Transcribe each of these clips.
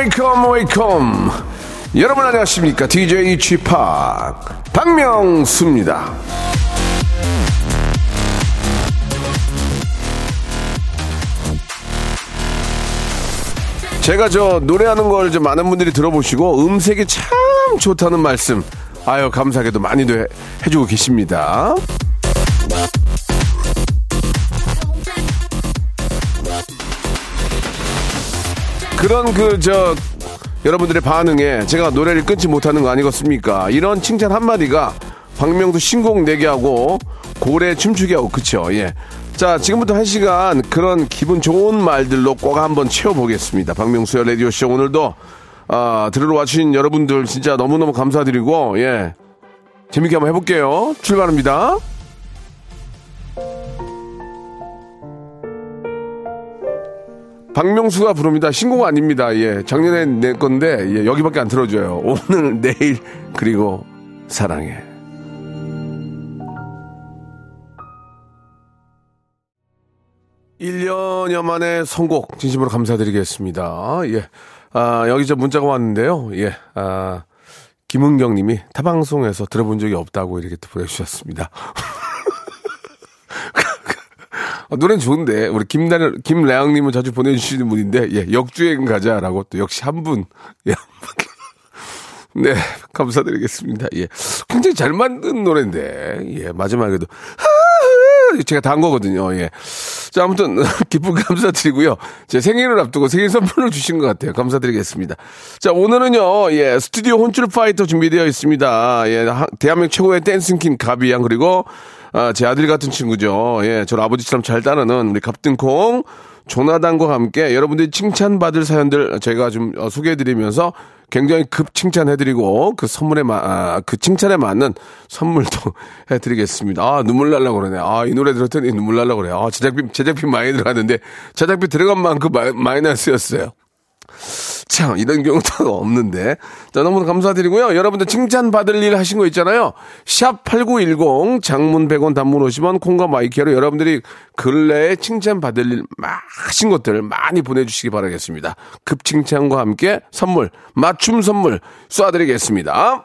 Welcome, welcome. 여러분 안녕하십니까? DJ p 박명수입니다. 제가 저 노래하는 걸 좀 많은 분들이 들어보시고 음색이 참 좋다는 말씀 아유 감사하게도 많이도 해, 해주고 계십니다. 그런 그 저 여러분들의 반응에 제가 노래를 끊지 못하는 거 아니겠습니까? 이런 칭찬 한마디가 박명수 신곡 내게 하고 고래 춤추게 하고 그쵸? 예. 자 지금부터 한 시간 그런 기분 좋은 말들로 꼭 한번 채워보겠습니다. 박명수의 라디오 쇼 오늘도 아, 들으러 와주신 여러분들 진짜 너무너무 감사드리고 예 재밌게 한번 해볼게요. 출발합니다. 박명수가 부릅니다. 신곡 아닙니다. 예. 작년에 낸 건데, 예. 여기밖에 안 틀어줘요. 오늘, 내일, 그리고 사랑해. 일 년여 만에 선곡, 진심으로 감사드리겠습니다. 예. 아, 여기 저 문자가 왔는데요. 예. 아, 김은경 님이 타방송에서 들어본 적이 없다고 이렇게 또 보내주셨습니다. 어, 노래는 좋은데 우리 김나래 김래양님은 자주 보내주시는 분인데 예 역주행 가자라고 또 역시 한 분. 예. 네 감사드리겠습니다. 예 굉장히 잘 만든 노래인데 예 마지막에도 제가 다 한 거거든요. 예. 자, 아무튼, 깊은 감사드리고요. 제 생일을 앞두고 생일 선물을 주신 것 같아요. 감사드리겠습니다. 자, 오늘은요, 예, 스튜디오 혼쭐 파이터 준비되어 있습니다. 예, 하- 대한민국 최고의 dancing queen 가비양, 그리고, 아, 제 아들 같은 친구죠. 예, 저를 아버지처럼 잘 따르는 우리 갑등콩, 조나단과 함께 여러분들이 칭찬받을 사연들 저희가 좀 어, 소개해드리면서 굉장히 급 칭찬해드리고 그 선물에 마, 아, 그 칭찬에 맞는 선물도 해드리겠습니다. 아 눈물 날라 그러네. 아 이 노래 들었더니 눈물 날라 그래. 아 제작비 제작비 많이 들어갔는데 제작비 들어간 만큼 마, 마이너스였어요. 참 이런 경우도 없는데. 자 너무 감사드리고요. 여러분들 칭찬 받을 일 하신 거 있잖아요. 샵 8910 장문 100원 단문 50원 콩과 my K로 여러분들이 근래에 칭찬 받을 일 마- 하신 것들 많이 보내주시기 바라겠습니다. 급 칭찬과 함께 선물 맞춤 선물 쏴드리겠습니다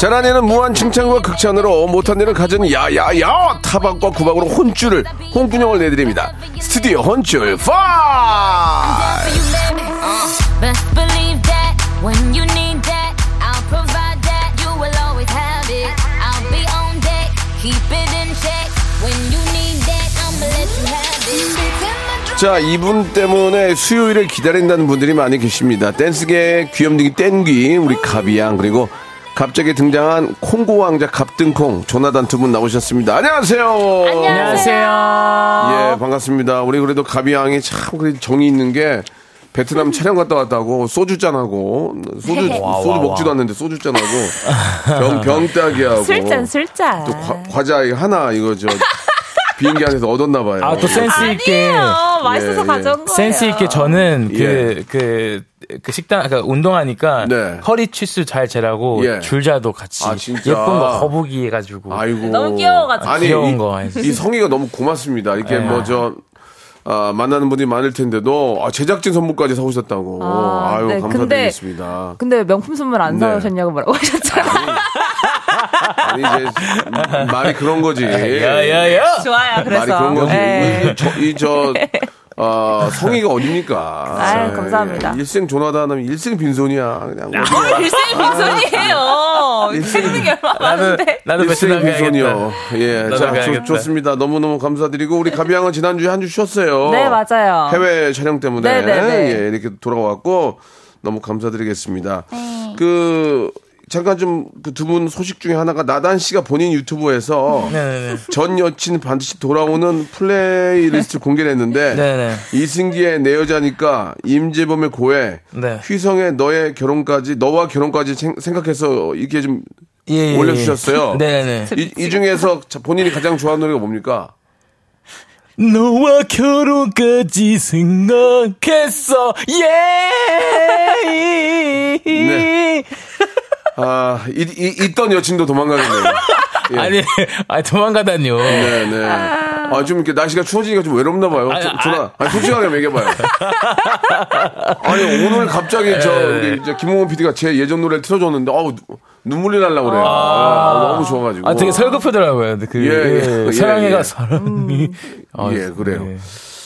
잘한 일은 무한 칭찬과 극찬으로 못한 일은 가진 야야야 타박과 구박으로 혼쭐을 홍군형을 내드립니다 스튜디오 혼쭐 파 Best believe that when you need that, I'll provide that. You will always have it. I'll be on deck, keep it in check. When you need that, I'ma let you have it. 자, 이분 때문에 수요일을 기다린다는 분들이 많이 계십니다. 댄스계 귀염둥이 땡귀, 우리 가비양, 그리고 갑자기 등장한 콩고 왕자 갑등콩, 조나단 두 분 나오셨습니다. 안녕하세요. 안녕하세요 예, 반갑습니다. 우리 그래도 가비양이 참 그래도 정이 있는 게 베트남 촬영 갔다 왔다고 소주 잔하고 소주 소주 먹지도 않는데 소주 잔하고 병 병따기하고 술잔 술잔. 또 과, 과자 하나 이거 저 비행기 안에서 얻었나 봐요. 아, 또 센스 있게. 아니에요. 맛있어서 예, 가져온 거예요. 센스 있게 저는 그, 예. 그, 그 식당, 그 운동하니까 네. 허리 치수 잘 재라고 예. 줄자도 같이 아, 진짜? 예쁜 거 거북이 해가지고. 아이고. 너무 귀여워가지고. 아니, 귀여운 이, 거. 이 성의가 너무 고맙습니다. 이렇게 네. 뭐 저, 아, 만나는 분이 많이 텐데도, 아, 제작진 선물까지 사오셨다고. 아, 아, 유 네, 감사드리겠습니다. 근데 명품 선물 안 네. 사오셨냐고 뭐라고 하셨죠? 아 니, 이제, 말이 그런 거지. 야야야! 좋아요. 그래서. 말이 그런 거지. 네. 이, 저, 이, 저, 어, 성의가 어딥니까? 아유, 감사합니다. 예, 일생 조나단 하면 일생 빈손이야. 그냥 뭐뭘 일생 빈손이에요. 얼마 나는 많은데. 나도 일생 빈손이요. 예, 자, 가야겠다. 좋, 습니다 너무너무 감사드리고, 우리 가비양은 지난주에 한 주 쉬었어요. 네, 맞아요. 해외 촬영 때문에. 네, 네, 네. 예, 이렇게 돌아왔고, 너무 감사드리겠습니다. 네. 그, 잠깐 좀 그 두 분 소식 중에 하나가 나단 씨가 본인 유튜브에서 네네네. 전 여친 반드시 돌아오는 playlist를 공개를 했는데 네네. 이승기의 내 여자니까 임재범의 고해 네. 휘성의 너의 결혼까지 너와 결혼까지 생- 생각해서 이렇게 좀 예, 예, 예. 올려주셨어요. 네네. 이, 이 중에서 자- 본인이 가장 좋아하는 노래가 뭡니까? 너와 결혼까지 생각했어. 예. 네. 아, 이, 이, 있던 여친도 도망가겠네요. 예. 아니, 아니 도망가다니요. 네, 네. 아, 좀 이렇게 날씨가 추워지니까 좀 외롭나 봐요. 아니, 저- 아, 전화, 아 니, 솔직하게 얘기해봐요. 아니, 오늘 갑자기 저, 우리 이제 김홍원 PD가 제 예전 노래를 틀어줬는데, 어우, 누- 눈물이 날라고 그래요. 아, 너무 좋아가지고. 아, 되게 설급하더라고요. 그 예, 예, 예, 사랑해가 예. 사랑이. 아, 예, 그래요. 네.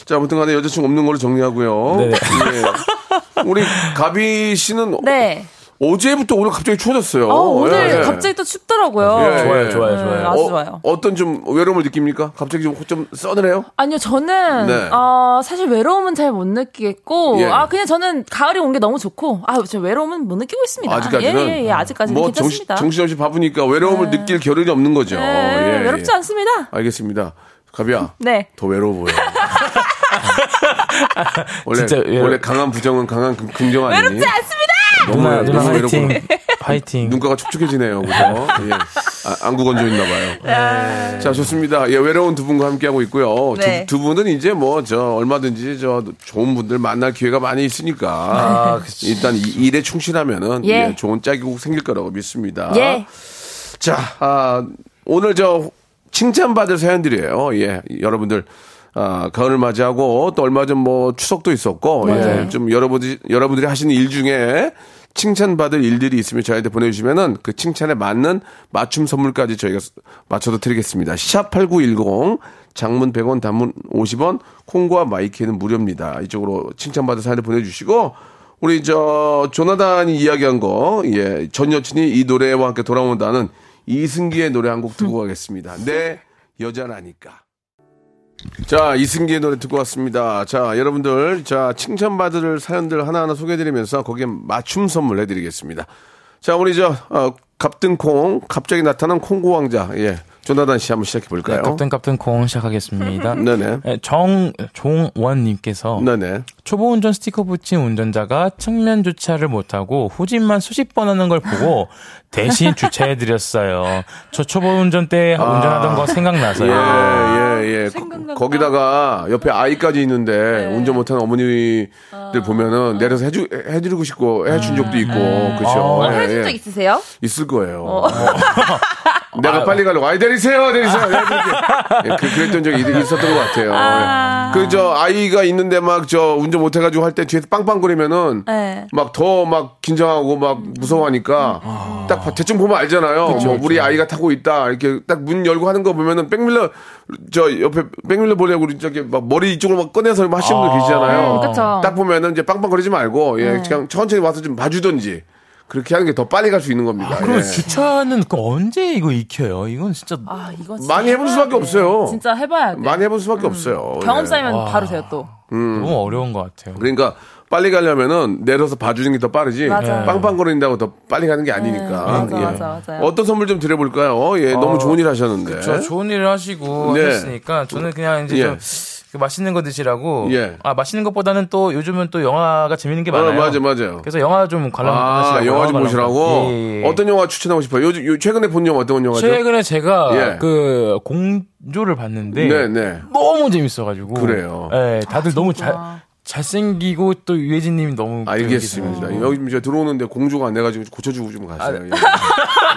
자, 아무튼 간에 여자친구 없는 걸로 정리하고요. 예. 우리 가비 씨는 네. 어제부터 오늘 갑자기 추워졌어요. 어, 오늘 예, 예. 갑자기 또 춥더라고요. 예, 좋아요, 예. 좋아요, 네, 좋아요. 아주 어, 좋아요. 어 떤 좀 외로움을 느낍니까? 갑자기 좀, 좀 써늘해요? 아니요, 저는 네. 어, 사실 외로움은 잘 못 느끼겠고, 예. 아 그냥 저는 가을이 온 게 너무 좋고, 아 저 외로움은 못 느끼고 있습니다. 아직까지는 예, 예, 예, 아직까지는 뭐 정신, 괜찮습니다. 정신없이 바쁘니까 외로움을 느낄 겨를이 없는 거죠. 네, 예, 외롭지 예. 않습니다. 알겠습니다. 가비야. 네. 더 외로워 보여. 원래 진짜 외로- 원래 강한 부정은 강한 금- 긍정 아니니? 외롭지 않습니다. 너무, 누나, 외- 누나 화이팅. 화이팅. 눈가가 촉촉해지네요. 그죠? 예. 아, 안구 건조 있나 봐요. 자, 좋습니다. 예, 외로운 두 분과 함께하고 있고요. 네. 두, 두 분은 이제 뭐, 저, 얼마든지 저, 좋은 분들 만날 기회가 많이 있으니까. 아, 그치. 일단 이 일에 충실하면은, 예. 예, 좋은 짝이 꼭 생길 거라고 믿습니다. 예. 자, 아, 오늘 저, 칭찬받을 사연들이에요. 예, 여러분들. 아, 가을을 맞이하고 또 얼마 전 뭐 추석도 있었고, 예, 좀 여러분들이, 여러분들이 하시는 일 중에 칭찬받을 일들이 있으면 저희한테 보내주시면은 그 칭찬에 맞는 맞춤 선물까지 저희가 맞춰서 드리겠습니다. 샵8910 장문 100원 단문 50원 콩과 my K는 무료입니다. 이쪽으로 칭찬받을 사연을 보내주시고 우리 저 조나단이 이야기한 거, 예, 전 여친이 이 노래와 함께 돌아온다는 이승기의 노래 한 곡 듣고 가겠습니다. 내 여자라니까. 자, 이승기의 노래 듣고 왔습니다. 자, 여러분들, 자, 칭찬받을 사연들 하나하나 소개해드리면서 거기에 맞춤 선물 해드리겠습니다. 자, 우리 저, 어, 갑등콩, 갑자기 나타난 콩고왕자, 예, 조나단 씨 한번 시작해 볼까요? 깝등깝등 콩 시작하겠습니다. 네네. 네, 정종원님께서 네네. 초보 운전 스티커 붙인 운전자가 측면 주차를 못하고 후진만 수십 번 하는 걸 보고 대신 주차해 드렸어요. 저 초보 운전 때 운전하던 거 생각나서요. 예, 예, 예. 생각난다. 거, 기다가 옆에 아이까지 있는데 네. 운전 못하는 어머니들 보면은 내려서 해주, 해드리고 싶고 해준 적도 있고, 그죠? 아, 예, 해준 예. 적 있으세요? 있을 거예요. 어. 내가 빨리 가려고, 아이, 내리세요, 내리세요. 예, 그, 그랬던 적이 있- 있었던 것 같아요. 그, 저, 아이가 있는데 막, 저, 운전 못해가지고 할 때 뒤에서 빵빵거리면은, 네. 막 더 막 긴장하고 막 무서워하니까, 딱 봐- 대충 보면 알잖아요. 뭐, 우리 아이가 타고 있다. 이렇게 딱 문 열고 하는 거 보면은 백밀러, 저, 옆에 백밀러 보려고 우리 저기 막 머리 이쪽으로 막 꺼내서 막 하시는 분들 계시잖아요. 음, 그쵸. 딱 보면은 이제 빵빵거리지 말고, 예, 그냥 천천히 와서 좀 봐주던지. 그렇게 하는 게 더 빨리 갈 수 있는 겁니다. 그럼 예. 주차는 그 언제 이거 익혀요? 이건 진짜 아 이거 진짜 많이 해볼 수밖에 없어요. 진짜 해봐야 돼. 많이 해볼 수밖에 없어요. 경험 예. 쌓이면 바로 돼요 또. 너무 어려운 것 같아요. 그러니까 빨리 가려면은 내려서 봐주는 게 더 빠르지. 맞아요. 빵빵거린다고 더 빨리 가는 게 아니니까. 맞아, 예. 맞아, 맞아요. 어떤 선물 좀 드려볼까요? 예, 너무 좋은 일 하셨는데. 저 좋은 일을 하시고 네. 하셨으니까 저는 그냥 이제 예. 좀그 맛있는 거 드시라고. 예. 아 맛있는 것보다는 또 요즘은 또 영화가 재밌는 게 어, 많아요. 맞아, 맞아요. 그래서 영화 좀 관람. 아, 영화 좀 보시라고. 예, 예. 어떤 영화 추천하고 싶어요? 요즘 요- 최근에 본 영화 어떤 영화죠? 최근에 제가 예. 그 공조를 봤는데 네, 네. 너무 재밌어가지고. 그래요. 예, 다들 너무 잘 잘생기고 또 유해진님이 너무 알겠습니다. 재밌어가지고. 여기 이제 들어오는데 공주가 안 내가지고 고쳐주고 좀 아, 가세요. 네.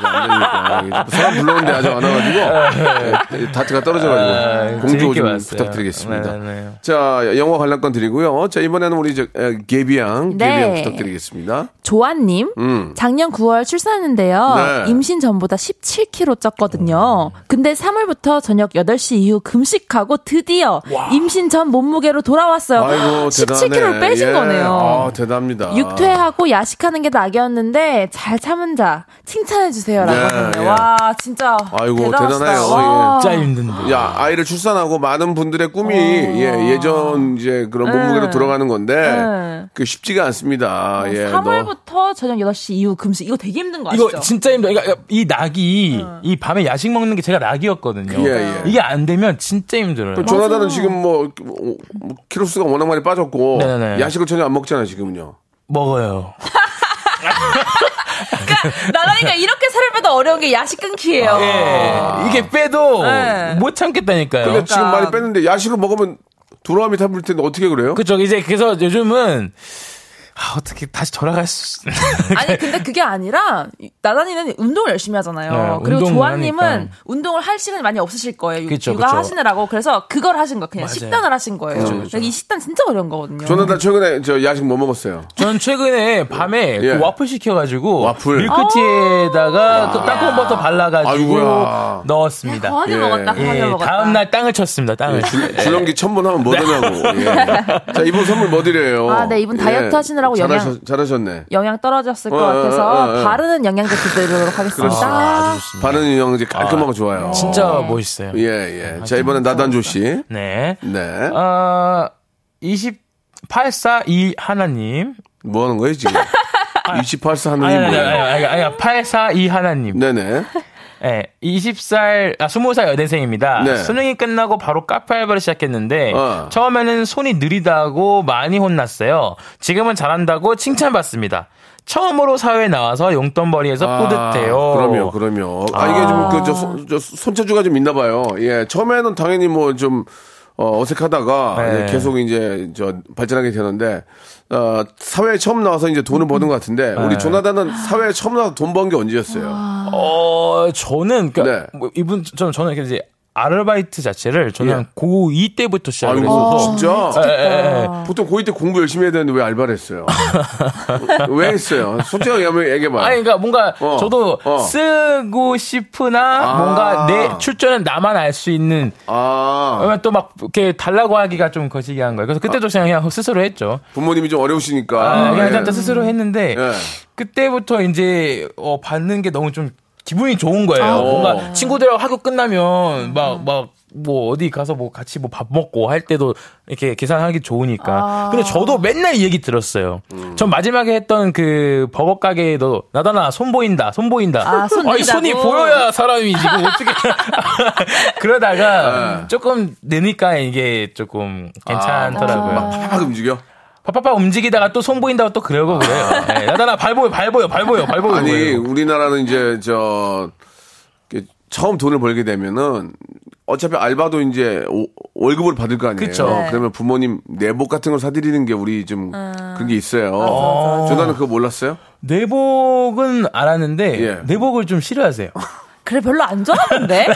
되니까. 이게 사람 불렀는데 아직 안 와가지고 네, 다트가 떨어져가지고 아, 공조 좀 봤어요. 부탁드리겠습니다. 네, 네. 자 영화 관람권 드리고요. 자 이번에는 우리 저 에, 개비양 네. 개비양 부탁드리겠습니다. 조아님, 음. 작년 9월 출산했는데요. 네. 임신 전보다 17kg 쪘거든요. 근데 3월부터 저녁 8시 이후 금식하고 드디어 임신 전 몸무게로 돌아왔어요. 아이고 17kg를 대단해. 빼신 예. 거네요. 아, 대단합니다. 육퇴하고 야식하는 게 낙이었는데 잘 참은 자 칭찬해 주세요 라고 네, 하는데 예. 와 진짜 아이고, 대단하시다. 대단해요. 와. 진짜 힘든데. 야 아이를 출산하고 많은 분들의 꿈이 어. 예, 예전 이제 그런 몸무게로 네. 돌아가는 건데 네. 그 쉽지가 않습니다. 예, 너- 3월부터 저녁 8시 이후 금식 이거 되게 힘든 거 아시죠? 이거 진짜 힘들어. 그러니까 이 낙이 이 밤에 야식 먹는 게 제가 낙이었거든요. 예, 예. 이게 안 되면 진짜 힘들어요. 그 조나단은 지금 뭐, 뭐, 뭐 키로수가 워낙 많이 빠졌고 네네네. 야식을 전혀 안 먹잖아요 지금은요. 먹어요. 나라니까 이렇게 살을 빼도 어려운 게 야식 끊기예요. 예. 이게 빼도 네. 못 참겠다니까요. 근데 지금 많이 뺐는데 야식을 먹으면 도로함이 타볼 텐데 어떻게 그래요? 그쵸. 이제 그래서 요즘은 아, 어떻게 다시 돌아갈 수. 아니 근데 그게 아니라 나단이는 운동을 열심히 하잖아요. 네, 그리고 조아님은 하니까. 운동을 할 시간이 많이 없으실 거예요. 그쵸, 육아 그쵸. 하시느라고 그래서 그걸 하신 거 그냥 맞아요. 식단을 하신 거예요. 그쵸, 그러니까 이 식단 진짜 어려운 거거든요. 조나단 최근에 저 야식 뭐 먹었어요? 전 최근에 밤에 예. 그 와플 시켜가지고 와플. 밀크티에다가 그 땅콩 버터 발라가지고 아이고야. 넣었습니다. 거하게 예. 먹었다. 예, 먹었다. 다음날 땅을 쳤습니다. 땅을. 줄- 줄넘기 천번 하면 뭐 되냐고. 예. 자 이분 선물 뭐 드려요? 아, 네, 이분 다이어트 하시느라 고 잘하셨, 영양- 잘하셨네. 영양 떨어졌을 어, 것 어, 같아서 어, 어. 바르는 영양제 드리도록 하겠습니다. 좋습니다. 바른 영양제 깔끔하고 좋아요. 진짜 멋있어요. 예, 예. 자, 이번엔 나단조 씨. 네. 네. 어, 2842 하나님. 뭐 하는 거예요, 지금? 28사 하는 아니, 게 아니? 아니, 아니, 아니, 842 하나님. 네네. 네, 20살, 아, 20살 여대생입니다. 네. 수능이 끝나고 바로 카페 알바를 시작했는데, 어. 처음에는 손이 느리다고 많이 혼났어요. 지금은 잘한다고 칭찬받습니다. 처음으로 사회에 나와서 용돈벌이에서 뿌듯해요. 그럼요, 그럼요. 아, 이게 좀, 그, 저, 손- 저, 손재주가 좀 있나 봐요. 예. 처음에는 당연히 뭐 좀, 어, 어색하다가 네. 계속 이제 저 발전하게 되는데 어, 사회에 처음 나와서 이제 돈을 버는 것 같은데 네. 우리 조나단은 사회에 처음 나와서 돈 번 게 언제였어요? 어, 저는, 그, 네. 뭐 이분, 저는, 저는 이렇게 이제 아르바이트 자체를 저는 예. 고2 때부터 시작을 아이고, 했어서. 진짜? 예, 예, 예. 보통 고2 때 공부 열심히 해야 되는데 왜 알바를 했어요? 왜 했어요? 솔직하게 한번 얘기해봐요. 아니, 그러니까 뭔가 어, 저도 어. 쓰고 싶으나 아. 뭔가 내 출전은 나만 알 수 있는 아, 그러면 또 막 이렇게 달라고 하기가 좀 거시기한 거예요. 그래서 그때도 그냥, 그냥 스스로 했죠. 부모님이 좀 어려우시니까. 아, 그냥 예. 일단 스스로 했는데 예. 그때부터 이제 어, 받는 게 너무 좀 기분이 좋은 거예요. 아, 뭔가 친구들하고 학교 끝나면 막 막 뭐 어디 가서 뭐 같이 뭐 밥 먹고 할 때도 이렇게 계산하기 좋으니까. 근데 저도 맨날 이 얘기 들었어요. 음. 전 마지막에 했던 그 버거 가게에도 나다나 손 보인다, 손 보인다. 아, 손 아니? 손이 보여야 사람이 지금 어떻게 그러다가 네. 조금 느니까 이게 조금 괜찮더라고요. 막 팍팍 움직여? 파파파 움직이다가 또 손 보인다고 또 그러고 그래요. 네, 나다나 발 보여, 발 보여, 발 보여, 발 보여. 아니, 그래요. 우리나라는 이제, 저, 처음 돈을 벌게 되면은 어차피 알바도 이제 오- 월급을 받을 거 아니에요. 그쵸. 네. 그러면 부모님 내복 같은 걸 사드리는 게 우리 좀 그런 게 있어요. 맞아. 조나는 그거 몰랐어요? 내복은 알았는데 예. 내복을 좀 싫어하세요. 그래 별로 안 좋아하는데.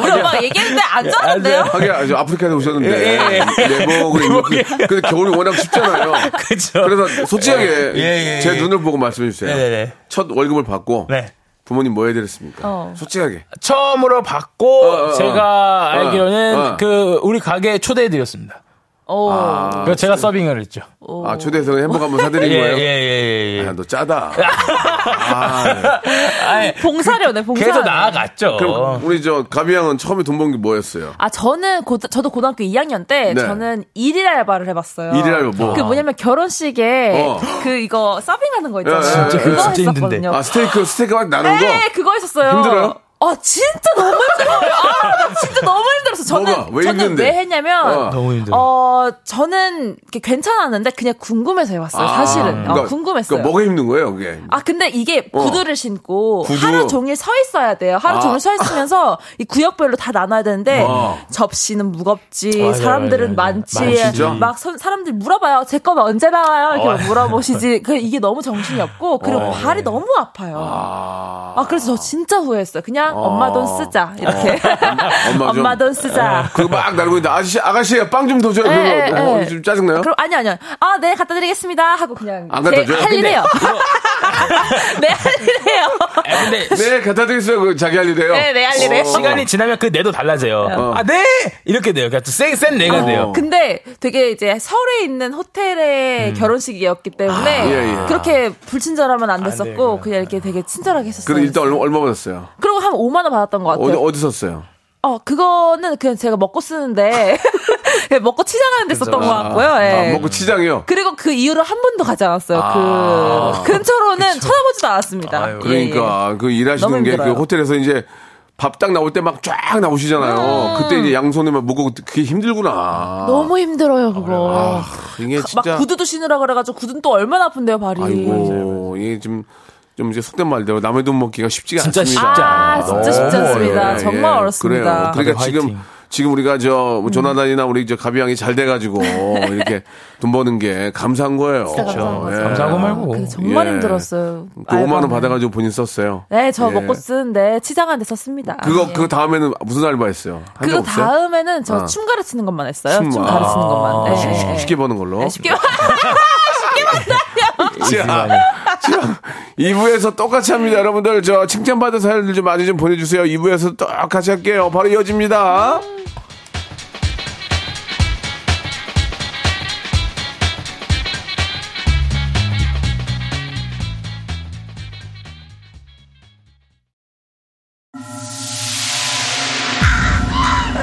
우리 엄마 얘기했는데 안 좋아하는데요? 하긴 아, 저 아프리카에서 오셨는데 예, 예. 내복을 입고 그- 근데 겨울이 워낙 춥잖아요. 그렇죠. 그래서 솔직하게 예, 예, 제 예. 눈을 보고 말씀해 주세요. 네네네. 첫 월급을 받고 네. 부모님 뭐 해드렸습니까? 어. 솔직하게. 처음으로 받고 어, 어, 어. 제가 알기로는 어, 어. 그 우리 가게에 초대해드렸습니다. 오. 그래서 제가 서빙을 했죠. 아 초대해서 햄버거 한번 사드린 예, 거예요? 예, 예, 예. 아, 너 짜다. 아, 아니, 봉사료네 봉사료. 계속 나아갔죠. 그럼 우리 저 가비 양은 처음에 돈 번 게 뭐였어요? 아 저는 고, 저도 고등학교 2학년 때 네. 저는 일일 알바를 해봤어요. 일일 알바 뭐? 그 뭐냐면 결혼식에 어. 그 이거 서빙하는 거 있잖아요. 예, 예, 진짜 그거 진짜 힘든데. 했었거든요. 아 스테이크 스테이크 막 나눈 거. 네, 그거 했었어요. 힘들어요? 아 진짜 너무 힘들어요. 아, 나 진짜 너무 힘들었어. 저는 뭐가? 왜 저는 힘든데? 왜 했냐면 어. 너무 힘들어. 어 저는 괜찮았는데 그냥 궁금해서 해왔어요. 사실은 어, 궁금했어요. 그러니까 뭐가 힘든 거예요, 그게? 아 근데 이게 어. 구두를 신고 구두. 하루 종일 서 있어야 돼요. 하루 아. 종일 서 있으면서 이 구역별로 다 나눠야 되는데 어. 접시는 무겁지 맞아요, 사람들은 맞아요. 많지 많이 진짜? 막 선- 사람들 물어봐요. 제 거는 언제 나와요? 이렇게 물어보시지. 그 이게 너무 정신이 없고 그리고 어. 발이 너무 아파요. 아. 아 그래서 저 진짜 후회했어요. 그냥 어. 엄마 돈 쓰자 이렇게 엄마 좀- 엄마 돈 쓰자. 그거 막 날고 있는데 아저씨 아가씨 빵 좀 더 줘요. 예, 그러면 어, 예. 좀 짜증나요? 그럼 아니 아니요. 아, 네 갖다 드리겠습니다 하고 그냥 안 갖다 줘요? 할 일해요. 네, 할 일해요. 아, 근데 네, 갖다 드리겠어요. 그 자기 할 일이에요. 네, 네, 할 일이에요. 어. 시간이 지나면 그 내도 달라져요. 아, 네! 이렇게 돼요. 그러니까 센, 센 내가 어. 돼요. 근데 되게 이제 서울에 있는 호텔의 결혼식이었기 때문에 아, 예, 예. 그렇게 불친절하면 안 됐었고 돼요. 그냥 이렇게 되게 친절하게 했었어요. 그럼 일단 얼마, 얼마 받았어요? 그리고 한 5만 원 받았던 것 같아요. 어디, 어디 썼어요? 어, 그거는 그냥 제가 먹고 쓰는데 그냥 먹고 치장하는 데 썼던 것 같고요. 예. 아, 먹고 치장이요? 그리고 그 이후로 한 번도 가지 않았어요. 아. 그 근처로는 쳐다보지도 않았습니다. 아유. 예, 그러니까 그 일하시는 게 그. 호텔에서 이제 밥딱 나올 때 막 쫙 나오시잖아요. 그때 이제 양손에만 무거고 그게 힘들구나. 예. 너무 힘들어요, 그거. 아, 이게 진짜 막 구두도 신으라 그래가지고 구두는 또 얼마나 아픈데요, 발이. 아이고 이게 좀 좀 이제 속된 말대로 남의 돈 먹기가 쉽지가 진짜 않습니다. 쉽지 아, 않아요. 진짜 쉽지 않습니다. 어려워요. 정말 예, 어렵습니다. 그래요. 그러니까 지금 화이팅. 지금 우리가 저뭐 조나단이나 우리 저 가비양이 잘 돼가지고 이렇게 돈 버는 게 감사한 거예요. 진짜 감사한 거죠. 예. 감사하고 말고. 그래서 정말 예. 힘들었어요. 그 5만 원. 받아가지고 본인 썼어요. 네, 저 예. 먹고 쓰는데 치장한 데 썼습니다. 그거 예. 그 다음에는 무슨 알바했어요? 없어요? 다음에는 저 어. 춤 가르치는 것만 했어요. 춤, 춤, 가르치는 아, 것만. 예, 쉽- 예, 예. 쉽게 버는 걸로. 네, 쉽게 자, 자, 2부에서 똑같이 합니다. 여러분들, 저 칭찬받은 사연들 좀 많이 좀 보내주세요. 2부에서 똑같이 할게요. 바로 이어집니다.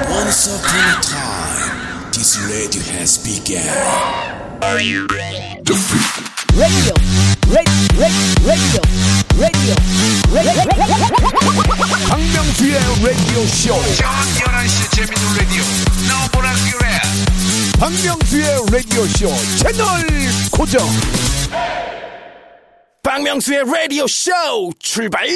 Once upon a time, this radio has begun. 박명수의 라디오 쇼. 박명수의 라디오 쇼 채널 고정. 박명수의 라디오 쇼 출발.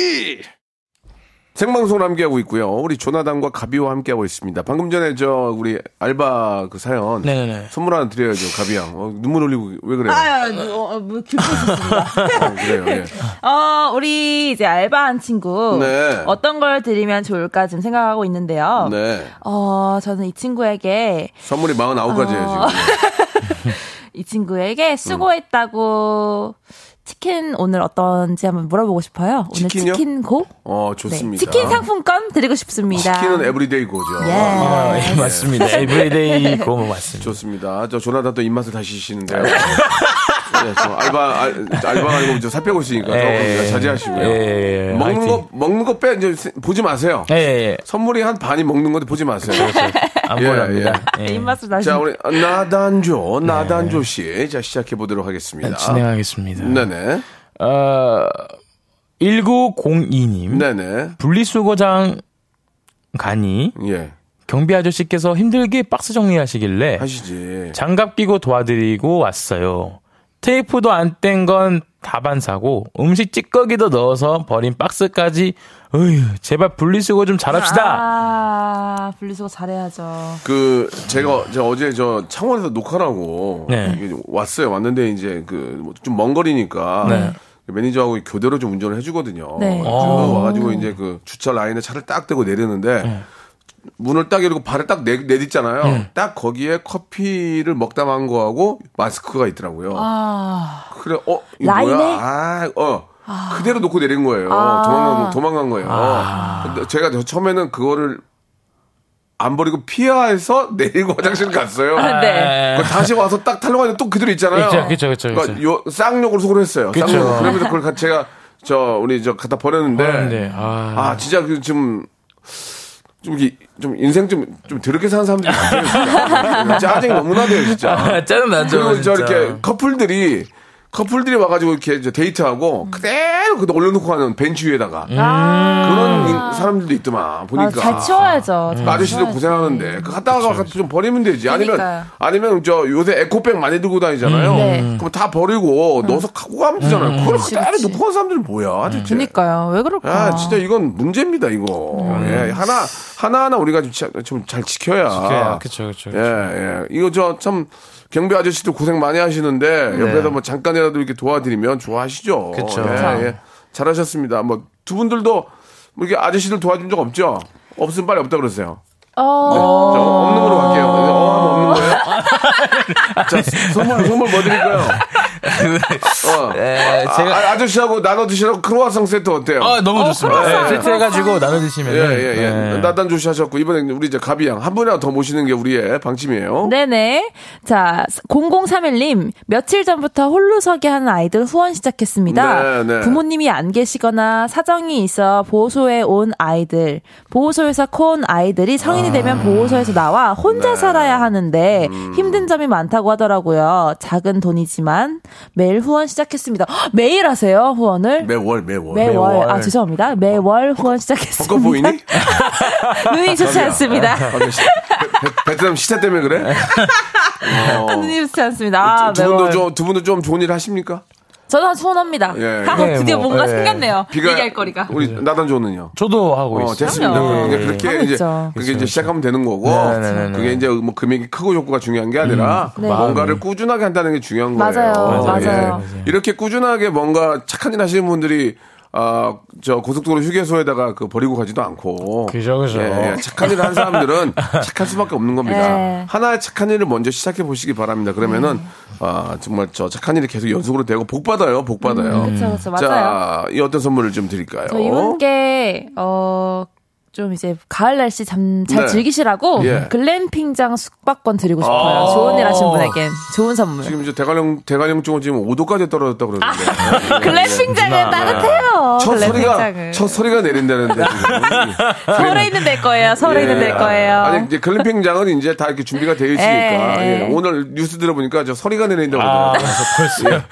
생방송 함께하고 있고요. 우리 조나단과 가비와 함께하고 있습니다. 방금 전에 저 우리 알바 그 사연 네네네. 선물 하나 드려야죠, 가비양. 어, 눈물 흘리고 왜 그래요? 아, 뭐, 뭐, 기쁘셨습니다. 어, 그래요. 예. 어, 우리 이제 알바한 친구. 네. 어떤 걸 드리면 좋을까 지금 생각하고 있는데요. 네. 어, 저는 이 친구에게, 선물이 49가지예요, 어. 지금. 이 친구에게 수고했다고 치킨 오늘 어떤지 한번 물어보고 싶어요. 오늘 치킨이요? 치킨 go? 어, 네. 좋습니다. 치킨 상품권 드리고 싶습니다. 치킨은 everyday go죠. 예. 아, 예, 맞습니다. everyday go 맞습니다. 좋습니다. 저 조나단 또 입맛을 다시 시는데요. 네, 저 알바 알, 알바가 아니고 저살 빼고 있으니까 예. 조금 자제하시고요. 예, 예, 먹는 화이팅. 거 먹는 거 빼 이제 보지 마세요. 예, 예. 선물이 한 반이 먹는 건데 보지 마세요. 안 예, 보랍니다. 예. 입맛을 다시. 자, 우리 나단조, 나단조 씨. 자, 시작해 보도록 하겠습니다. 네, 진행하겠습니다. 네네. 어, 1902님. 네네. 분리수거장 가니 예. 경비 아저씨께서 힘들게 박스 정리하시길래 하시지. 장갑 끼고 도와드리고 왔어요. 테이프도 안 뗀 건 다반사고 음식 찌꺼기도 넣어서 버린 박스까지 어휴 제발 분리수거 좀 잘합시다. 아, 분리수거 잘해야죠. 그, 제가, 저 어제 저 창원에서 녹화라고. 네. 왔어요. 왔는데 이제 그, 좀 먼 거리니까. 네. 매니저하고 교대로 좀 운전을 해주거든요. 네. 쭉 오. 와가지고 이제 그 주차 라인에 차를 딱 대고 내리는데 문을 딱 열고 발을 딱 내, 내딛잖아요. 네. 딱 거기에 커피를 먹다 만 거하고 마스크가 있더라고요. 아, 그래, 어, 이거 라인에? 뭐야? 아, 어. 그대로 놓고 내린 거예요. 아. 도망간, 도망간 거예요. 근데 제가 저 처음에는 그거를 안 버리고 피하해서 내리고 화장실 갔어요. 네. 그거 다시 와서 딱 탈로 가는데 또 그대로 있잖아요. 그쵸, 그쵸, 그쵸, 그러니까 그쵸. 요 쌍욕을 속으로 했어요. 그쵸. 쌍욕. 그러면서 그걸 제가 저 우리 저 갖다 버렸는데 그런데, 아, 아 진짜 그 좀. 좀, 이게 좀 인생 좀, 좀 더럽게 사는 사람들이 많아요. 짜증이 너무나 돼요, 진짜. 짜증 나죠. 그리고 저. 이렇게 커플들이 커플들이 와가지고 이렇게 이제 데이트하고 그대로 그대 올려놓고 가는 벤치 위에다가 아. 그런 인- 사람들도 있더만 아, 보니까. 잘 치워야죠. 잘그 아저씨들 치워야지. 고생하는데 그 갔다가 가서 좀 버리면 되지. 아니면 그러니까요. 아니면 저 요새 에코백 많이 들고 다니잖아요. 네. 그럼 다 버리고 넣어서 갖고 가면 되잖아요. 그걸 그치, 그대로 그치. 놓고 간 사람들은 뭐야, 대체. 그니까요. 왜 그럴까? 아, 진짜 이건 문제입니다, 이거. 예, 하나, 하나하나 우리가 좀 잘 지켜야. 지켜야. 그쵸, 그쵸, 그쵸. 예, 예. 이거 저 참 경비 아저씨도 고생 많이 하시는데 옆에서 뭐 잠깐이라도 이렇게 도와드리면 좋아하시죠. 그쵸. 예, 예. 잘하셨습니다. 뭐 두 분들도 뭐 이렇게 아저씨들 도와준 적 없죠? 없으면 빨리 없다 그러세요. 어, 자, 없는 걸로 갈게요. 어, 하면 없는 거예요? 자, 선물, 선물 뭐 드릴까요? 어. 네, 제가 아, 아저씨하고 나눠 드시라고 크로와상 세트 어때요? 아, 너무 좋습니다. 크로아상, 네, 세트 해가지고 나눠 드시면. 예, 예, 예. 나단 조시하셨고, 이번에 우리 이제 가비양 한 분이라도 더 모시는 게 우리의 방침이에요. 네네. 자, 0031님, 며칠 전부터 홀로서기 하는 아이들 후원 시작했습니다. 네, 네. 부모님이 안 계시거나 사정이 있어 보호소에 온 아이들, 보호소에서 커온 아이들이 성인이 되면 보호소에서 나와 혼자 네. 살아야 하는데 음. 힘든 점이 많다고 하더라고요. 작은 돈이지만 매일 후원 시작했습니다. 헉, 매일 하세요, 후원을? 매월, 매월. 매월. 아, 죄송합니다. 매월 후원 시작했습니다. 벚꽃 보이니? 눈이 좋지 않습니다. 아, 네, 시- 베- 베- 베트남 시차 때문에 그래? 어. 눈이 좋지 않습니다. 아, 두 분도 매월. 좀, 두 분도 좀 좋은 일 하십니까? 저는 후원합니다. 예. 아, 네, 드디어 뭐, 뭔가 예. 생겼네요. 비가. 얘기할 거리가. 우리 나단 조는요? 저도 하고 어, 있어요. 됐습니다. 그럼요. 이제 그렇게 하고 이제 있죠. 그게 이제 시작하면 되는 거고 네, 네, 네, 네. 그게 이제 뭐 금액이 크고 적고가 중요한 게 아니라 네. 뭔가를 꾸준하게 한다는 게 중요한 거예요. 맞아요. 맞아요. 이렇게 꾸준하게 뭔가 착한 일 하시는 분들이 아, 저 고속도로 휴게소에다가 그 버리고 가지도 않고. 그죠, 그죠. 예, 예. 착한 일을 하는 사람들은 착할 수밖에 없는 겁니다. 네. 하나의 착한 일을 먼저 시작해 보시기 바랍니다. 그러면은 아, 정말 저 착한 일이 계속 연속으로 되고 복 받아요. 복 받아요. 그쵸, 그쵸. 맞아요. 자, 이 어떤 선물을 좀 드릴까요? 저 이분께, 어, 좀 이제 가을 날씨 잠, 잘 네. 즐기시라고 예. 글램핑장 숙박권 드리고 싶어요. 아. 좋은 일 하신 분에겐 좋은 선물. 지금 이제 대관령 대관령 쪽은 지금 5도까지 떨어졌다 그러는데. 예, 예. 글램핑장은 따뜻해요. 첫 소리가. 첫 소리가 내린다는데 지금. 서울에 있는 될 거예요. 서울에 있는 될 거예요. 아니 이제 글램핑장은 이제 다 이렇게 준비가 되어 있으니까 예. 예, 오늘 뉴스 들어보니까 저 소리가 내린다고 아, 그러더라고요. 벌써요.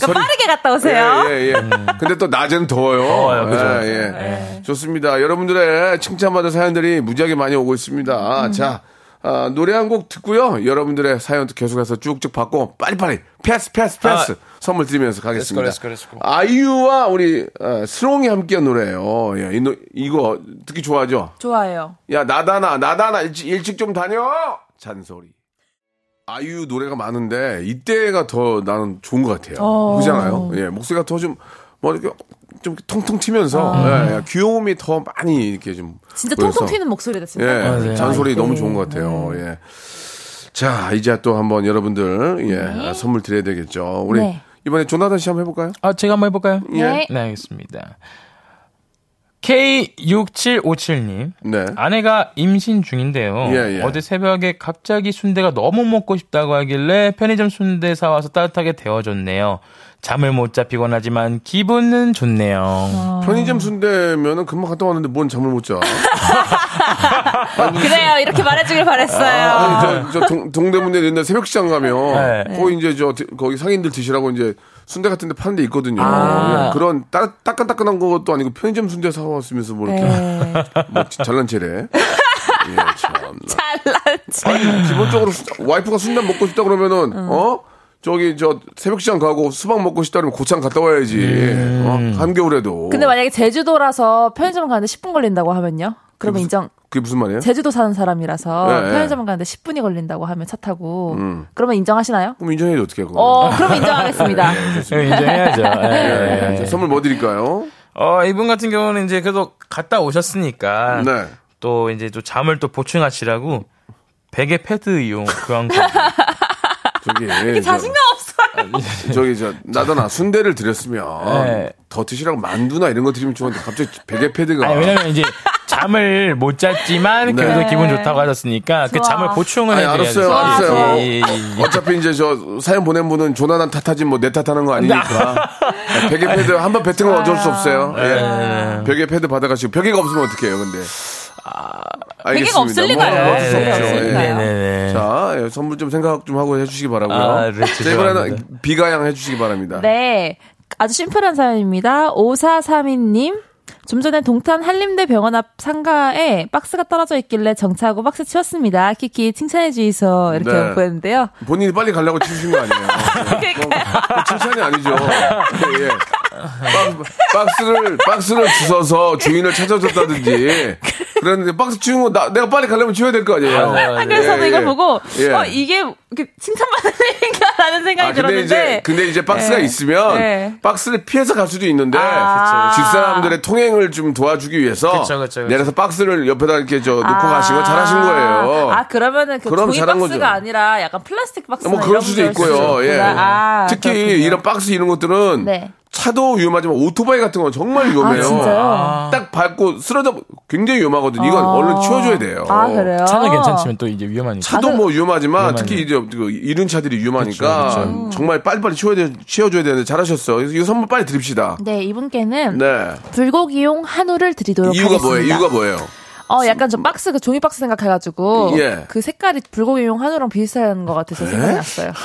그러니까 빠르게 갔다 오세요. 예, 예, 예. 근데 또 낮엔 더워요. 더워요, 그죠. 예, 예. 좋습니다. 여러분들의 칭찬받은 사연들이 무지하게 많이 오고 있습니다. 음. 자, 아, 노래 한 곡 듣고요. 여러분들의 사연도 계속해서 쭉쭉 받고 빨리빨리 패스, 패스, 패스 아. 선물 드리면서 가겠습니다. Let's go, let's go, let's go. 아이유와 우리 어, 슬옹이 함께한 노래예요. 예, 이 노, 이거 듣기 좋아하죠? 좋아요. 야 나단아 나단아 일찍, 일찍 좀 다녀 잔소리 아이유 노래가 많은데 이때가 더 나는 좋은 것 같아요 어. 그잖아요 예 목소리가 더 좀 뭐 이렇게 좀 통통 튀면서 예, 예, 귀여움이 더 많이 이렇게 좀 진짜 보여서. 통통 튀는 목소리다, 진짜. 예 맞아요. 잔소리 아, 너무. 좋은 것 같아요 예. 자 이제 또 한번 여러분들 예 아, 선물 드려야 되겠죠 우리 네. 이번에 조나단 씨 한번 해볼까요 아, 제가 한번 해볼까요? 네. 네, 알겠습니다. K6757님. 네 아내가 임신 중인데요. 예, 예. 어제 새벽에 갑자기 순대가 너무 먹고 싶다고 하길래 편의점 순대 사와서 따뜻하게 데워줬네요. 잠을 못 잡히곤 하지만 기분은 좋네요. 편의점 순대면은 금방 갔다 왔는데 뭔 잠을 못 자. 그래요. 이렇게 말해주길 바랬어요. 아니, 저, 저 동, 동대문에 옛날 새벽시장 가면 네. 거기 이제 저 드- 거기 상인들 드시라고 이제 순대 같은 데 파는 데 있거든요. 아. 예, 그런 따, 따끈따끈한 것도 아니고 편의점 순대 사왔으면서 뭐 이렇게 네. 뭐 잘난 체래. 예, 참. 잘났지. 아니, 기본적으로 수- 와이프가 순대 먹고 싶다 그러면은 어? 저기 저 새벽시장 가고 수박 먹고 싶다 그러면 고창 갔다 와야지. 어? 한겨울에도. 근데 만약에 제주도라서 편의점 가는데 10분 걸린다고 하면요? 그러면 인정. 그게 무슨 말이에요? 제주도 사는 사람이라서 네, 네. 편의점 가는데 10분이 걸린다고 하면 차 타고 그러면 인정하시나요? 그럼 인정해야지 어떻게 해, 그거. 어, 그럼 인정하겠습니다. 네, 인정해야죠. 예, 예. 자, 선물 뭐 드릴까요? 어, 이분 같은 경우는 이제 그래도 갔다 오셨으니까 네. 또 이제 또 잠을 또 보충하시라고 베개 패드 이용 교환권. 저기 자신감 없어요. 저기 저 나다나 순대를 드렸으면 네. 더 드시라고 만두나 이런 거 드리면 좋은데 갑자기 베개 패드가 아니, 왜냐면 이제 잠을 못 잤지만 그래도 네. 기분 좋다고 하셨으니까 그 좋아. 잠을 보충을 해드려야죠. 알았어요, 알았어요. 예, 예, 예. 어차피 이제 저 사연 보낸 분은 조나단 탓하지 뭐 내 탓하는 거 아니니까 베개 패드 한 번 뱉은 건 어쩔 수 없어요. 예. 베개 패드 받아가시고 베개가 없으면 어떡해요 근데 베개가 없을 알겠습니다. 리가요. 뭐, 없을 리가 없죠. 없을 예. 리가요. 네네네. 자, 예, 선물 좀 생각 좀 하고 해주시기 바라고요. 아, 네, 자, 이번에는. 비가양 해주시기 바랍니다. 네. 아주 심플한 사연입니다. 5432님. 좀 전에 동탄 한림대 병원 앞 상가에 박스가 떨어져 있길래 정차하고 박스 치웠습니다. 키키 칭찬해 주이소 이렇게 네. 보냈는데요. 본인이 빨리 가려고 치우신 거 아니에요? 예. 그거 칭찬이 아니죠. 예, 예. 박, 스를 박스를 주워서 주인을 찾아줬다든지. 그랬는데 박스 거 나, 내가 빨리 가려면 치워야 될 거 아니에요? 아, 그래서 저도 예, 이걸 예. 보고 예. 어, 이게 이렇게 칭찬받는 일인가라는 생각이 아, 근데 들었는데 이제, 근데 이제 박스가 예. 있으면 예. 박스를 피해서 갈 수도 있는데 아. 뒷사람들의 통행을 좀 도와주기 위해서 그쵸, 그쵸, 그쵸. 내려서 박스를 옆에다 이렇게 저 놓고 아. 가신 건 잘하신 거예요. 아 그러면은 그 그럼 종이 잘한 박스가 거죠. 아니라 약간 플라스틱 박스 뭐 그럴 수도 있고요. 예. 아, 특히 그렇군요. 이런 박스 이런 것들은 네. 차도 위험하지만 오토바이 같은 건 정말 위험해요. 아, 진짜요? 딱 밟고 쓰러져 굉장히 위험하거든요. 이건 아. 얼른 치워줘야 돼요. 아 그래요? 차는 괜찮지만 또 이제 위험하니까. 차도 뭐 위험하지만 위험하네. 특히 이제 그 이륜 차들이 위험하니까 그쵸, 음. 정말 빨리빨리 치워야 돼, 치워줘야 되는데 잘하셨어. 그래서 이 선물 빨리 드립시다. 네 이분께는 네. 불고기용 한우를 드리도록 이유가 하겠습니다. 뭐예요? 이유가 뭐예요? 어 약간 좀 박스 그 종이 박스 생각해가지고 예. 그 색깔이 불고기용 한우랑 비슷한 것 같아서 네? 생각이 났어요.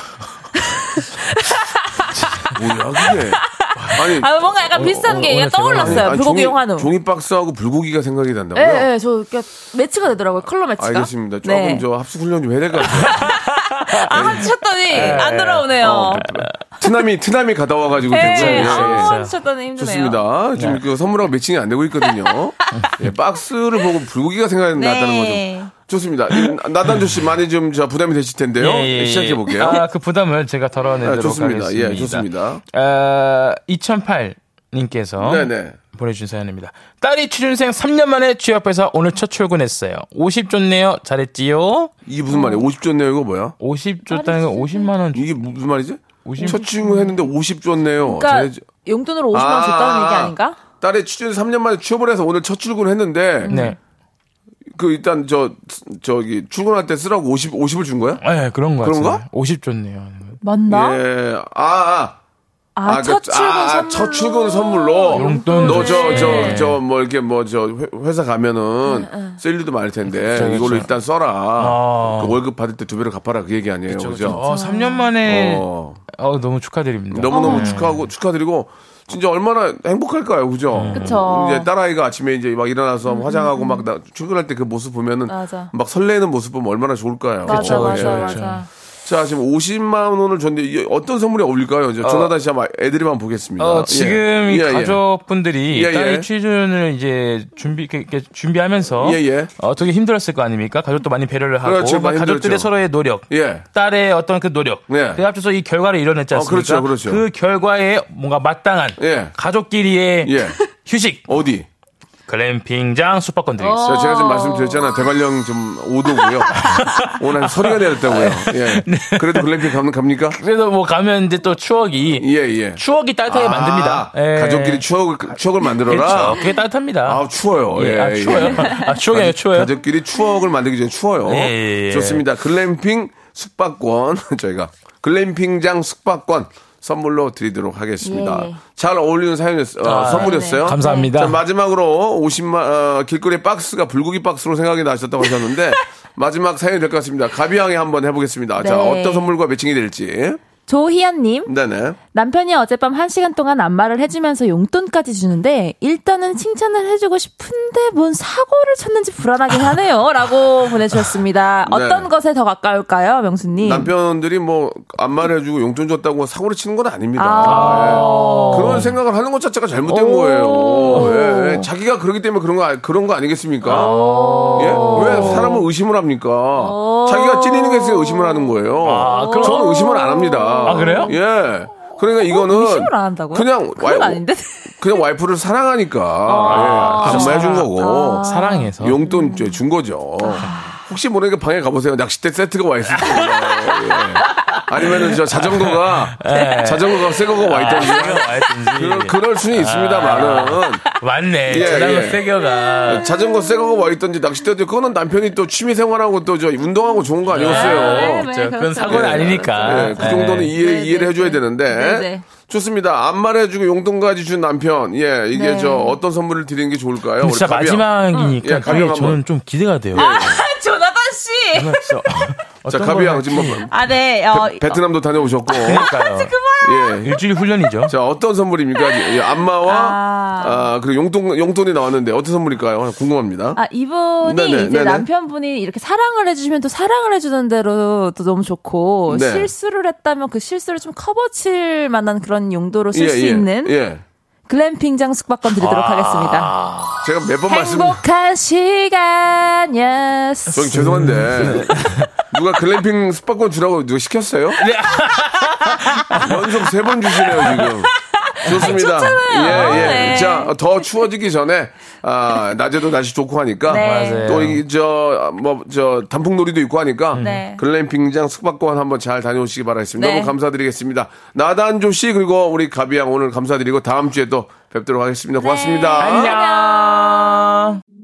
뭐야 그게? 아니 아 뭔가 약간 어, 비슷한 어, 게 오늘 떠올랐어요. 아니, 불고기용 한우. 종이 박스하고 불고기가 생각이 난다고요? 예, 예, 저 이렇게 매치가 되더라고요. 컬러 매치가. 알겠습니다. 조금 네. 저 합숙 훈련 좀 해야 될 것 같아요. 아, 하셨더니 안 돌아오네요. 어, 트남이 트남이 갔다 와가지고 예, 되게, 예, 아, 예. 하셨더니 힘드네요. 좋습니다. 지금 그 선물하고 매칭이 안 되고 있거든요. 예, 박스를 보고 불고기가 생각이 네. 났다는 거죠. 좋습니다. 이 나단조 씨 많이 좀 저 부담이 되실 텐데요. 네, 시작해 볼게요. 아, 그 부담을 제가 덜어내도록 아, 좋습니다. 하겠습니다. 예, 좋습니다. 어, 2008 님께서 네네. 보내주신 사연입니다. 딸이 취준생 3년 만에 취업해서 오늘 첫 출근했어요. 50 줬네요. 잘했지요? 이게 무슨 말이에요? 50 줬네요. 이거 뭐야? 50 줬다는 건 50만 원. 이게 무슨 말이지? 50첫 친구 했는데 50 줬네요. 그러니까 잘했지. 용돈으로 50만 원 줬다는 얘기 아닌가? 딸의 취준 3년 만에 취업을 해서 오늘 첫 출근했는데 네. 그 일단 저 저기 출근할 때 쓰라고 50 50을 준 거야? 네, 그런 거 그런가? 같아요. 50 줬네요. 맞나? 예. 아, 아. 아, 첫 그, 출근 아, 선물로. 첫 출근 선물로 용돈 너 저저 네. 저뭐 이렇게 뭐 저 회사 가면은 쓸 일도 많을 텐데 그쵸, 이걸로 그쵸. 일단 써라. 아. 그 월급 받을 때 두 배로 갚아라 그 얘기 아니에요. 그죠 어, 3년 만에 어. 어, 너무 축하드립니다. 너무너무 네. 축하하고 축하드리고 진짜 얼마나 행복할까요, 그죠? 그쵸. 이제 딸아이가 아침에 이제 막 일어나서 화장하고 막 나- 출근할 때 그 모습 보면은 맞아. 막 설레는 모습 보면 얼마나 좋을까요? 맞아, 그쵸, 맞아, 그쵸, 맞아. 자, 지금 50만 원을 줬는데 어떤 선물이 어울릴까요? 이제 조나단 씨 한번 애드립 한번 보겠습니다. 어, 지금 예. 이 예, 예. 가족분들이 예, 예. 딸 취준을 이제 준비 이렇게- 준비하면서 예, 예. 어, 되게 힘들었을 거 아닙니까? 가족도 많이 배려를 하고 그렇죠, 많이 가족들의 힘들었죠. 서로의 노력, 예. 딸의 어떤 그 노력, 네. 그 합쳐서 이 결과를 이뤄냈지 어, 않습니까? 그렇죠, 그렇죠. 그 결과에 뭔가 마땅한 예. 가족끼리의 예. 휴식, 어디? 글램핑장 수박권 드리겠습니다. 자, 제가 지금 말씀드렸잖아요. 대관령 좀 5도고요. 오늘 한 서리가 내렸다고요. 예. 네. 그래도 글램핑 가면 갑니까? 그래서 뭐 가면 이제 또 추억이 예, 예. 추억이 따뜻하게 만듭니다. 아, 예. 가족끼리 추억을, 추억을 만들어라. 그렇죠. 그게 따뜻합니다. 아, 추워요. 예, 예, 아, 예. 추워요. 아, 추억이 아니라 추워요. 가족끼리 추억을 만들기 전에 추워요. 예, 예, 예. 좋습니다. 글램핑 숙박권 저희가 글램핑장 숙박권 선물로 드리도록 하겠습니다. 예. 잘 어울리는 사연이었, 어, 아, 선물이었어요. 감사합니다. 자, 마지막으로 50만, 어, 길거리 박스가 불고기 박스로 생각이 나셨다고 하셨는데, 마지막 사연이 될 것 같습니다. 가비양에 한번 해보겠습니다. 자, 네. 어떤 선물과 매칭이 될지. 조희연님, 네네. 남편이 어젯밤 한 시간 동안 안마를 해주면서 용돈까지 주는데 일단은 칭찬을 해주고 싶은데 뭔 사고를 쳤는지 불안하긴 하네요. 라고 보내주셨습니다. 네. 어떤 것에 더 가까울까요, 명수님? 남편들이 뭐, 안마를 해주고 용돈 줬다고 사고를 치는 건 아닙니다. 아. 예. 그런 생각을 하는 것 자체가 잘못된 오. 거예요. 예, 예. 자기가 그러기 때문에 그런 거, 아- 그런 거 아니겠습니까? 예? 왜 사람을 의심을 합니까? 자기가 찔리는 게 있으니까 의심을 하는 거예요. 아, 그럼- 저는 의심을 안 합니다. 아, 그래요? 예. 그러니까 이거는. 의심을 안 한다고요? 그냥 그건 아닌데. 그냥 와이프를 사랑하니까 아. 예, 안마 해 준 거고 사랑해서. 용돈 준 거죠. 혹시 모르니까 방에 가보세요. 낚싯대 세트가 와 있을 거예요. 예. 아니면은 저 자전거가 자전거가 새 거가 와 있던지 네. 있던지. 그럴, 그럴 수는 있습니다만은 맞네. 예, 자전거 예. 세겨가. 자전거 새 거가 와 있던지 낚싯대도 그거는 남편이 또 취미 생활하고 또 저 운동하고 좋은 거 아니었어요. 네, 그렇죠. 네, 그건. 사고는 아니니까. 예, 그 정도는 예. 이해, 네, 이해를 네, 해줘야 네. 되는데. 네, 네. 좋습니다. 안 말 해주고 용돈까지 준 남편. 예, 이게 네. 저 어떤 선물을 드리는 게 좋을까요? 진짜. 마지막이니까 예, 한번. 저는 좀 기대가 돼요. 아, 자, 어떤 가비양 걸 지금 뭐. 아, 네. 어, 베, 트남도 다녀오셨고. 그러니까요. 예. 일주일 훈련이죠. 자, 어떤 선물입니까? 예, 안마와, 아. 아, 그리고 용돈, 용돈이 나왔는데 어떤 선물일까요? 궁금합니다. 아, 이분이 네네, 이제 네네. 남편분이 이렇게 사랑을 해 주시면 또 사랑을 해 주는 대로 또 너무 좋고 네. 실수를 했다면 그 실수를 좀 커버칠 만한 그런 용도로 쓸수 예, 예, 있는 예. 글램핑장 숙박권 드리도록 아. 하겠습니다. 제가 몇 번 말씀, 행복한 시간이었어. 저기 죄송한데. 누가 글램핑 숙박권 주라고 누가 시켰어요? 연속 세 번 주시네요, 지금. 좋습니다. 예, 예. 네. 자, 더 추워지기 전에, 아, 낮에도 날씨 좋고 하니까. 네. 맞아요. 또, 이, 저, 뭐, 저, 단풍놀이도 있고 하니까. 네. 글램핑장 숙박권 한번 잘 다녀오시기 바라겠습니다. 네. 너무 감사드리겠습니다. 나단조 씨, 그리고 우리 가비양 오늘 감사드리고 다음 주에 또 뵙도록 하겠습니다. 고맙습니다. 안녕.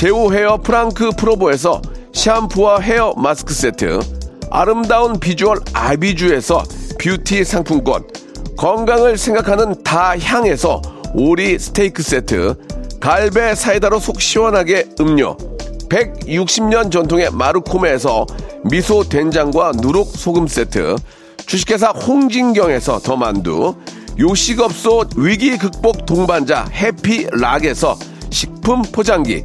제오 헤어 프랑크 프로보에서 샴푸와 헤어 마스크 세트, 아름다운 비주얼 아비주에서 뷰티 상품권, 건강을 생각하는 다향에서 오리 스테이크 세트, 갈배 사이다로 속 시원하게 음료, 160년 전통의 마르코메에서 미소 된장과 누룩 소금 세트, 주식회사 홍진경에서 더 만두, 요식업소 위기 극복 동반자 해피락에서 식품 포장기,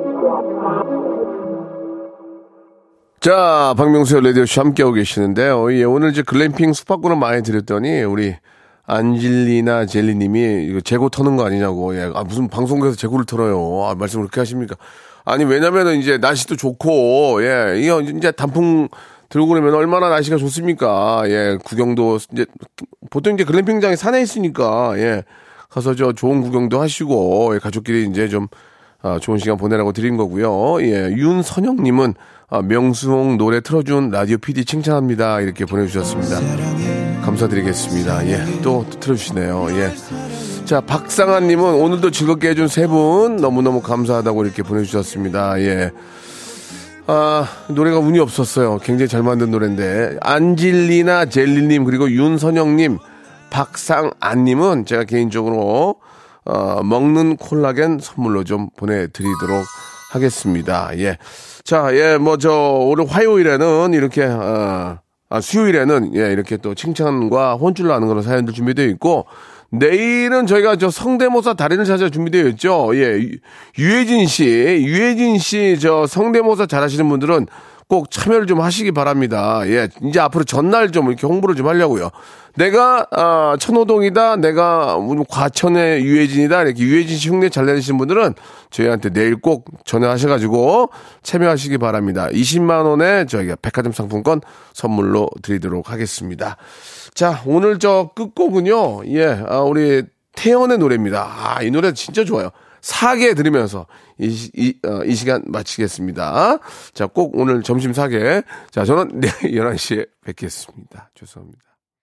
자, 박명수의 라디오쇼 함께하고 계시는데요. 예, 오늘 이제 글램핑 숙박권을 많이 드렸더니, 우리 안질리나 젤리님이 이거 재고 터는 거 아니냐고. 예, 아, 무슨 방송국에서 재고를 털어요. 아, 말씀 그렇게 하십니까? 아니, 왜냐면은 이제 날씨도 좋고, 예, 이거 이제 단풍 들고 그러면 얼마나 날씨가 좋습니까? 예, 구경도, 이제, 보통 이제 글램핑장이 산에 있으니까, 예, 가서 저 좋은 구경도 하시고, 예, 가족끼리 이제 좀, 아, 좋은 시간 보내라고 드린 거고요. 예, 윤선영님은 아, 명수홍 노래 틀어준 라디오 PD 칭찬합니다. 이렇게 보내주셨습니다. 감사드리겠습니다. 예, 또 틀어주시네요. 예. 자, 박상아님은 오늘도 즐겁게 해준 세 분 너무너무 감사하다고 이렇게 보내주셨습니다. 예. 아, 노래가 운이 없었어요. 굉장히 잘 만든 노래인데. 안질리나 젤리님, 그리고 윤선영님, 박상안님은 제가 개인적으로, 어, 먹는 콜라겐 선물로 좀 보내드리도록 하겠습니다. 예. 자, 예, 뭐, 저, 오늘 화요일에는 이렇게, 어, 아, 수요일에는, 예, 이렇게 또 칭찬과 혼쭐 나는 그런 사연들 준비되어 있고, 내일은 저희가 저 성대모사 달인을 찾아 준비되어 있죠. 예. 유- 유혜진 씨, 유혜진 씨 저 성대모사 잘하시는 분들은 꼭 참여를 좀 하시기 바랍니다. 예. 이제 앞으로 전날 좀 이렇게 홍보를 좀 하려고요. 내가 아, 천호동이다. 내가 뭐 과천의 유혜진이다. 이렇게 유혜진 씨 흉내 잘 내시는 분들은 저희한테 내일 꼭 전화하셔가지고 참여하시기 바랍니다. 20만 원에 저희가 백화점 상품권 선물로 드리도록 하겠습니다. 자, 오늘 저 끝곡은요. 예, 아, 우리 태연의 노래입니다. 아, 이 노래 진짜 좋아요. 사계 들으면서 이, 시- 이, 어, 이 시간 마치겠습니다. 자, 꼭 오늘 점심 사계. 자, 저는 내일 11시에 뵙겠습니다. 죄송합니다.